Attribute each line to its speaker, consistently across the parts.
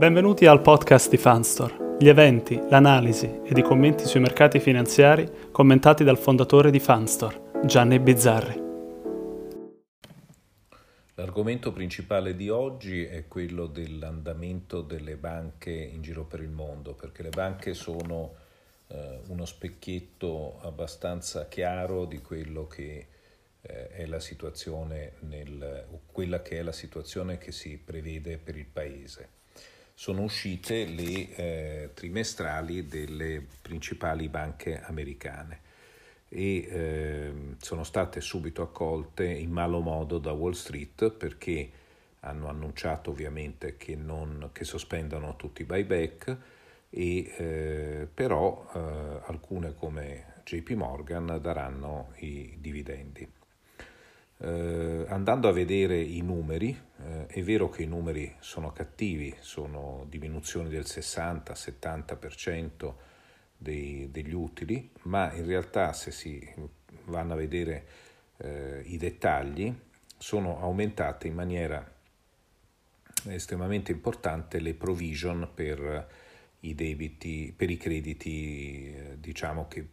Speaker 1: Benvenuti al podcast di Fanstore, gli eventi, l'analisi ed i commenti sui mercati finanziari commentati dal fondatore di Fanstore, Gianni Bizzarri.
Speaker 2: L'argomento principale di oggi è quello dell'andamento delle banche in giro per il mondo, perché le banche sono eh, uno specchietto abbastanza chiaro di quello che eh, è la situazione nel, quella che è la situazione che si prevede per il paese sono uscite le eh, trimestrali delle principali banche americane e eh, sono state subito accolte in malo modo da Wall Street perché hanno annunciato ovviamente che, non, che sospendono tutti i buyback e eh, però eh, alcune come JP Morgan daranno i dividendi. Eh, andando a vedere i numeri, eh, è vero che i numeri sono cattivi, sono diminuzioni del 60-70% dei, degli utili, ma in realtà se si vanno a vedere eh, i dettagli, sono aumentate in maniera estremamente importante le provision per i debiti, per i crediti eh, diciamo che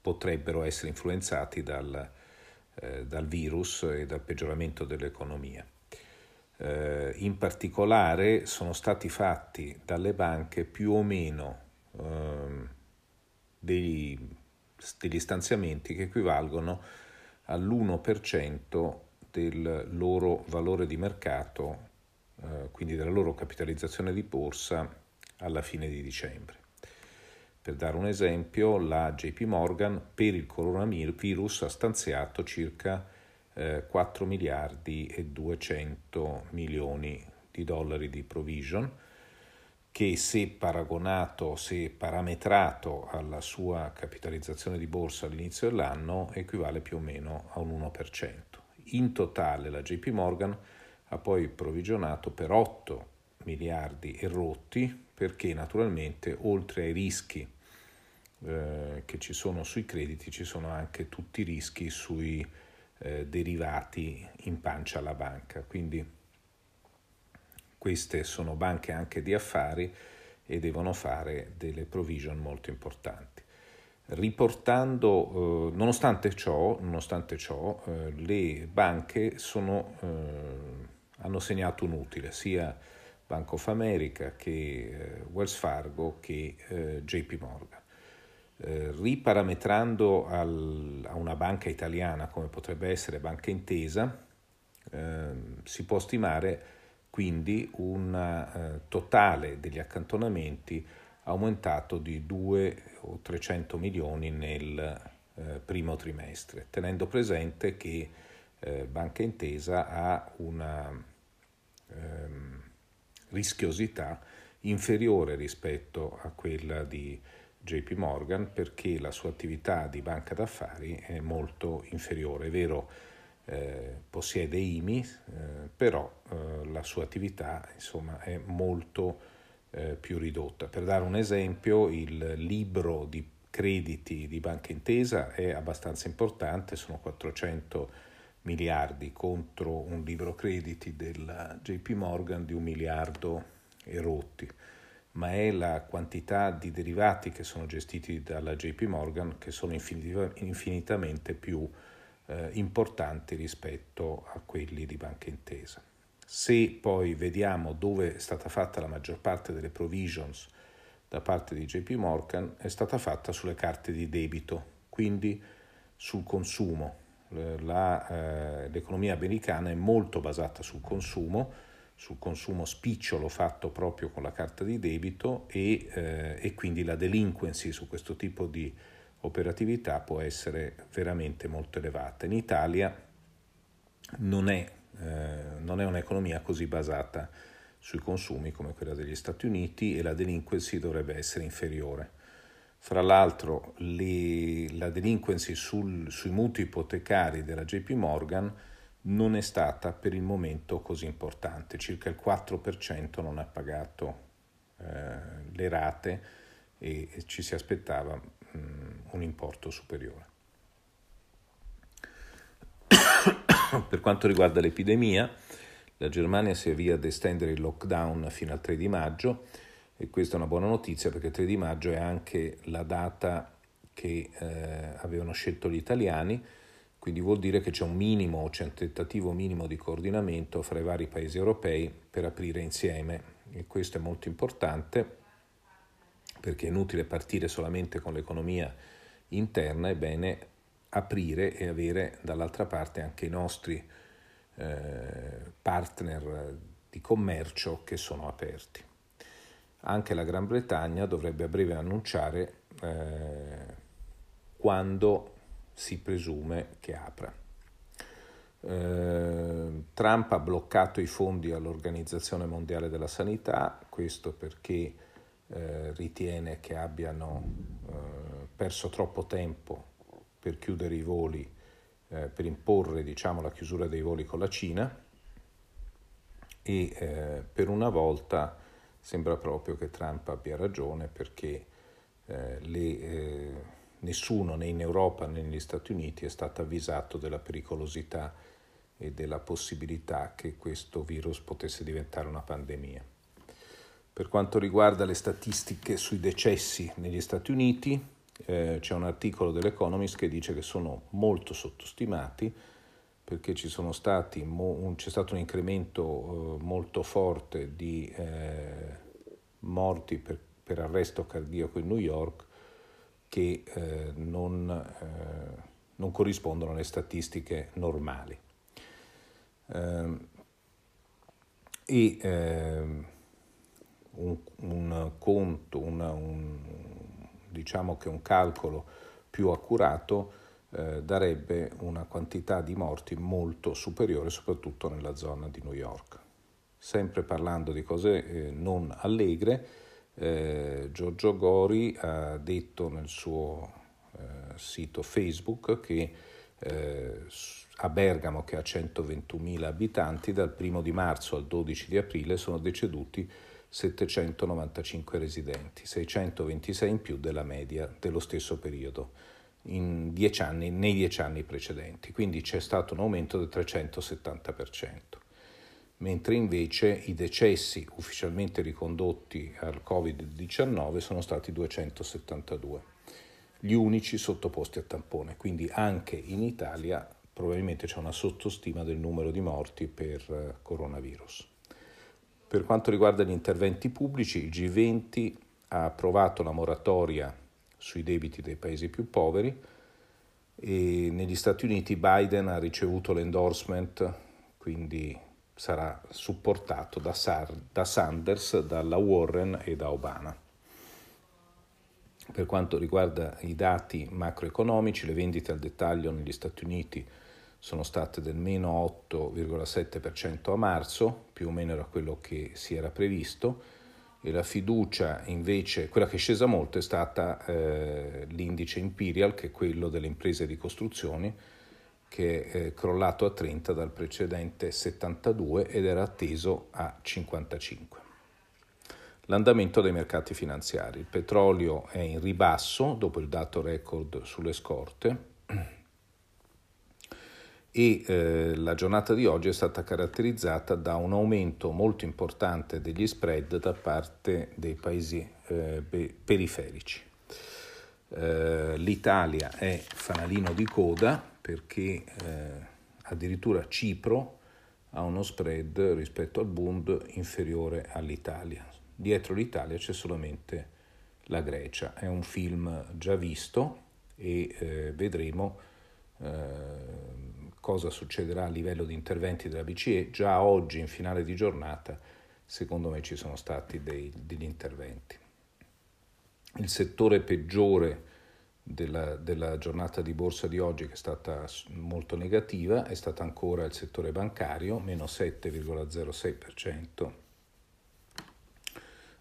Speaker 2: potrebbero essere influenzati dal, eh, dal virus e dal peggioramento dell'economia. Eh, in particolare sono stati fatti dalle banche più o meno eh, degli, degli stanziamenti che equivalgono all'1% del loro valore di mercato, eh, quindi della loro capitalizzazione di borsa alla fine di dicembre. Per dare un esempio, la JP Morgan per il coronavirus ha stanziato circa eh, 4 miliardi e 200 milioni di dollari di provision, che se paragonato, se parametrato alla sua capitalizzazione di borsa all'inizio dell'anno equivale più o meno a un 1%. In totale la JP Morgan ha poi provvigionato per 8 miliardi e rotti perché naturalmente oltre ai rischi eh, che ci sono sui crediti ci sono anche tutti i rischi sui eh, derivati in pancia alla banca. Quindi queste sono banche anche di affari e devono fare delle provision molto importanti. Riportando, eh, nonostante ciò, nonostante ciò eh, le banche sono, eh, hanno segnato un utile, sia Bank of America che Wells Fargo che JP Morgan. Eh, riparametrando al, a una banca italiana come potrebbe essere Banca Intesa, eh, si può stimare quindi un eh, totale degli accantonamenti aumentato di 2 o 300 milioni nel eh, primo trimestre, tenendo presente che eh, Banca Intesa ha una ehm, rischiosità inferiore rispetto a quella di JP Morgan perché la sua attività di banca d'affari è molto inferiore. È vero, eh, possiede IMI, eh, però eh, la sua attività insomma, è molto eh, più ridotta. Per dare un esempio, il libro di crediti di Banca Intesa è abbastanza importante, sono 400 miliardi contro un libro crediti della JP Morgan di un miliardo e rotti ma è la quantità di derivati che sono gestiti dalla JP Morgan che sono infinitamente più eh, importanti rispetto a quelli di Banca Intesa. Se poi vediamo dove è stata fatta la maggior parte delle provisions da parte di JP Morgan, è stata fatta sulle carte di debito, quindi sul consumo. La, eh, l'economia americana è molto basata sul consumo, sul consumo spicciolo fatto proprio con la carta di debito e, eh, e quindi la delinquency su questo tipo di operatività può essere veramente molto elevata. In Italia non è, eh, non è un'economia così basata sui consumi come quella degli Stati Uniti e la delinquency dovrebbe essere inferiore. Fra l'altro le, la delinquency sul, sui mutui ipotecari della JP Morgan non è stata per il momento così importante, circa il 4% non ha pagato eh, le rate e, e, ci si aspettava mh, un importo superiore. per quanto riguarda l'epidemia, La Germania si avvia ad estendere il lockdown fino al 3 di maggio e questa è una buona notizia perché il 3 di maggio è anche la data che eh, avevano scelto gli italiani, quindi vuol dire che c'è un minimo, c'è un tentativo minimo di coordinamento fra i vari paesi europei per aprire insieme e questo è molto importante perché è inutile partire solamente con l'economia interna, è bene aprire e avere dall'altra parte anche i nostri eh, partner di commercio che sono aperti. Anche la Gran Bretagna dovrebbe a breve annunciare eh, quando si presume che apra. Eh, Trump ha bloccato i fondi all'Organizzazione Mondiale della Sanità, questo perché eh, ritiene che abbiano eh, perso troppo tempo per chiudere i voli, eh, per imporre diciamo, la chiusura dei voli con la Cina e eh, per una volta sembra proprio che Trump abbia ragione perché eh, le nessuno né in Europa né negli Stati Uniti è stato avvisato della pericolosità e della possibilità che questo virus potesse diventare una pandemia. Per quanto riguarda le statistiche sui decessi negli Stati Uniti, eh, c'è un articolo dell'Economist che dice che sono molto sottostimati perché stati, un, c'è stato un incremento eh, molto forte di eh, morti per, per arresto cardiaco in New York che eh, non, eh, non, corrispondono alle statistiche normali. Eh, e ehm, un, un, conto, una, un, diciamo che un calcolo più accurato eh, darebbe una quantità di morti molto superiore, soprattutto nella zona di New York. Sempre parlando di cose eh, non allegre, eh, Giorgio Gori ha detto nel suo eh, sito Facebook che eh, a Bergamo, che ha 121.000 abitanti, dal 1 di marzo al 12 di aprile sono deceduti 795 residenti, 626 in più della media dello stesso periodo dieci anni, nei dieci anni precedenti, quindi c'è stato un aumento del 370% mentre invece i decessi ufficialmente ricondotti al Covid-19 sono stati 272, gli unici sottoposti a tampone, quindi anche in Italia probabilmente c'è una sottostima del numero di morti per eh, coronavirus. Per quanto riguarda gli interventi pubblici, il G20 ha approvato la moratoria sui debiti dei paesi più poveri e negli Stati Uniti Biden ha ricevuto l'endorsement, quindi sarà supportato da, Sar- da Sanders, dalla Warren e da Obama. Per quanto riguarda i dati macroeconomici, le vendite al dettaglio negli Stati Uniti sono state del meno 8,7% a marzo, più o meno era quello che si era previsto, e la fiducia invece, quella che è scesa molto è stata eh, l'indice Imperial, che è quello delle imprese di costruzioni, che è crollato a 30 dal precedente 72 ed era atteso a 55. L'andamento dei mercati finanziari. Il petrolio è in ribasso dopo il dato record sulle scorte e eh, la giornata di oggi è stata caratterizzata da un aumento molto importante degli spread da parte dei paesi eh, periferici. Eh, L'Italia è fanalino di coda perché eh, addirittura Cipro ha uno spread rispetto al Bund inferiore all'Italia. Dietro l'Italia c'è solamente la Grecia. È un film già visto e eh, vedremo eh, cosa succederà a livello di interventi della BCE. Già oggi, in finale di giornata, secondo me ci sono stati dei, degli interventi. Il settore peggiore della, della, giornata di borsa di oggi che è stata molto negativa è stato ancora il settore bancario, meno 7,06%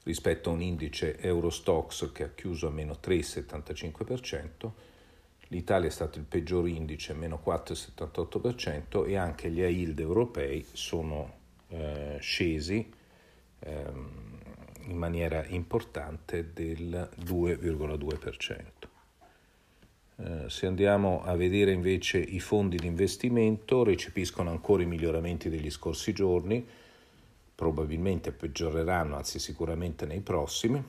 Speaker 2: rispetto a un indice Eurostox che ha chiuso a meno 3,75%. L'Italia è stato il peggior indice, meno 4,78% e anche gli yield europei sono eh, scesi ehm, in maniera importante del 2,2%. Eh, se andiamo a vedere invece i fondi di investimento, recepiscono ancora i miglioramenti degli scorsi giorni, probabilmente peggioreranno, anzi sicuramente nei prossimi,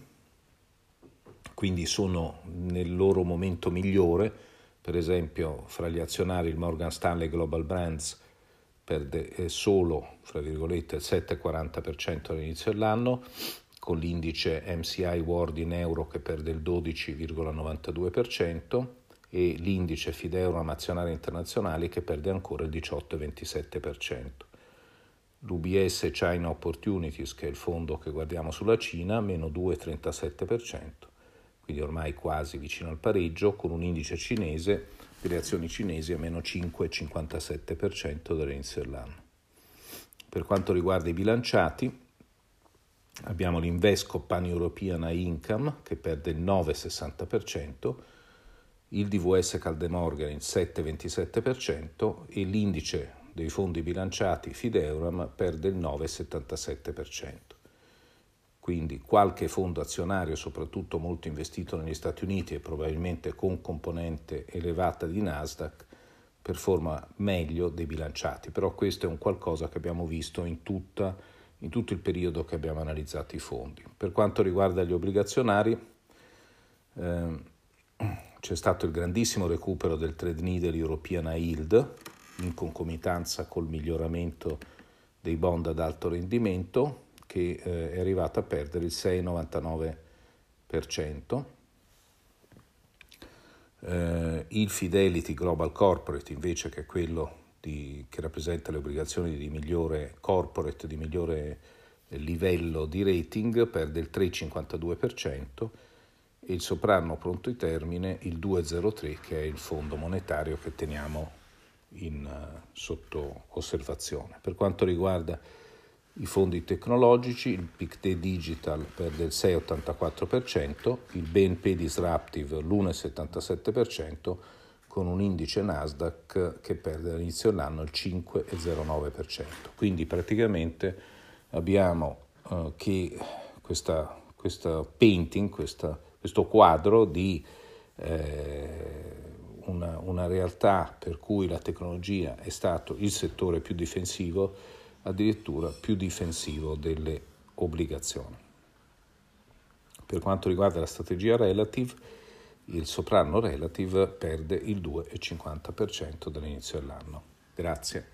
Speaker 2: quindi sono nel loro momento migliore, per esempio fra gli azionari il Morgan Stanley Global Brands perde solo, fra virgolette, il 7,40% all'inizio dell'anno, con l'indice MCI World in euro che perde il 12,92% e l'indice Fideuro Azionario Internazionali che perde ancora il 18,27%. L'UBS China Opportunities, che è il fondo che guardiamo sulla Cina, meno 2,37%, quindi ormai quasi vicino al pareggio, con un indice cinese delle azioni cinesi a meno 5,57% dall'inizio dell'anno. Per quanto riguarda i bilanciati, abbiamo l'Invesco Pan European Income che perde il 9,60%, il DVS Caldemorgan il 7,27% e l'indice dei fondi bilanciati Fideuram perde il 9,77%. Quindi qualche fondo azionario, soprattutto molto investito negli Stati Uniti e probabilmente con componente elevata di Nasdaq, performa meglio dei bilanciati, però questo è un qualcosa che abbiamo visto in, tutta, in tutto il periodo che abbiamo analizzato i fondi. Per quanto riguarda gli obbligazionari, eh, c'è stato il grandissimo recupero del trade needle European Yield in concomitanza col miglioramento dei bond ad alto rendimento che eh, è arrivato a perdere il 6,99%. Eh, il Fidelity Global Corporate invece che è quello di, che rappresenta le obbligazioni di migliore corporate, di migliore livello di rating, perde il 3,52% e il soprano pronto in termine il 203 che è il fondo monetario che teniamo in, uh, sotto osservazione. Per quanto riguarda i fondi tecnologici, il PICTE Digital perde il 6,84%, il BNP Disruptive l'1,77% con un indice Nasdaq che perde all'inizio dell'anno il 5,09%. Quindi praticamente abbiamo uh, che questa, questa painting, questa questo quadro di eh, una, una realtà per cui la tecnologia è stato il settore più difensivo, addirittura più difensivo delle obbligazioni. Per quanto riguarda la strategia relative, il soprano relative perde il 2,50% dall'inizio dell'anno. Grazie.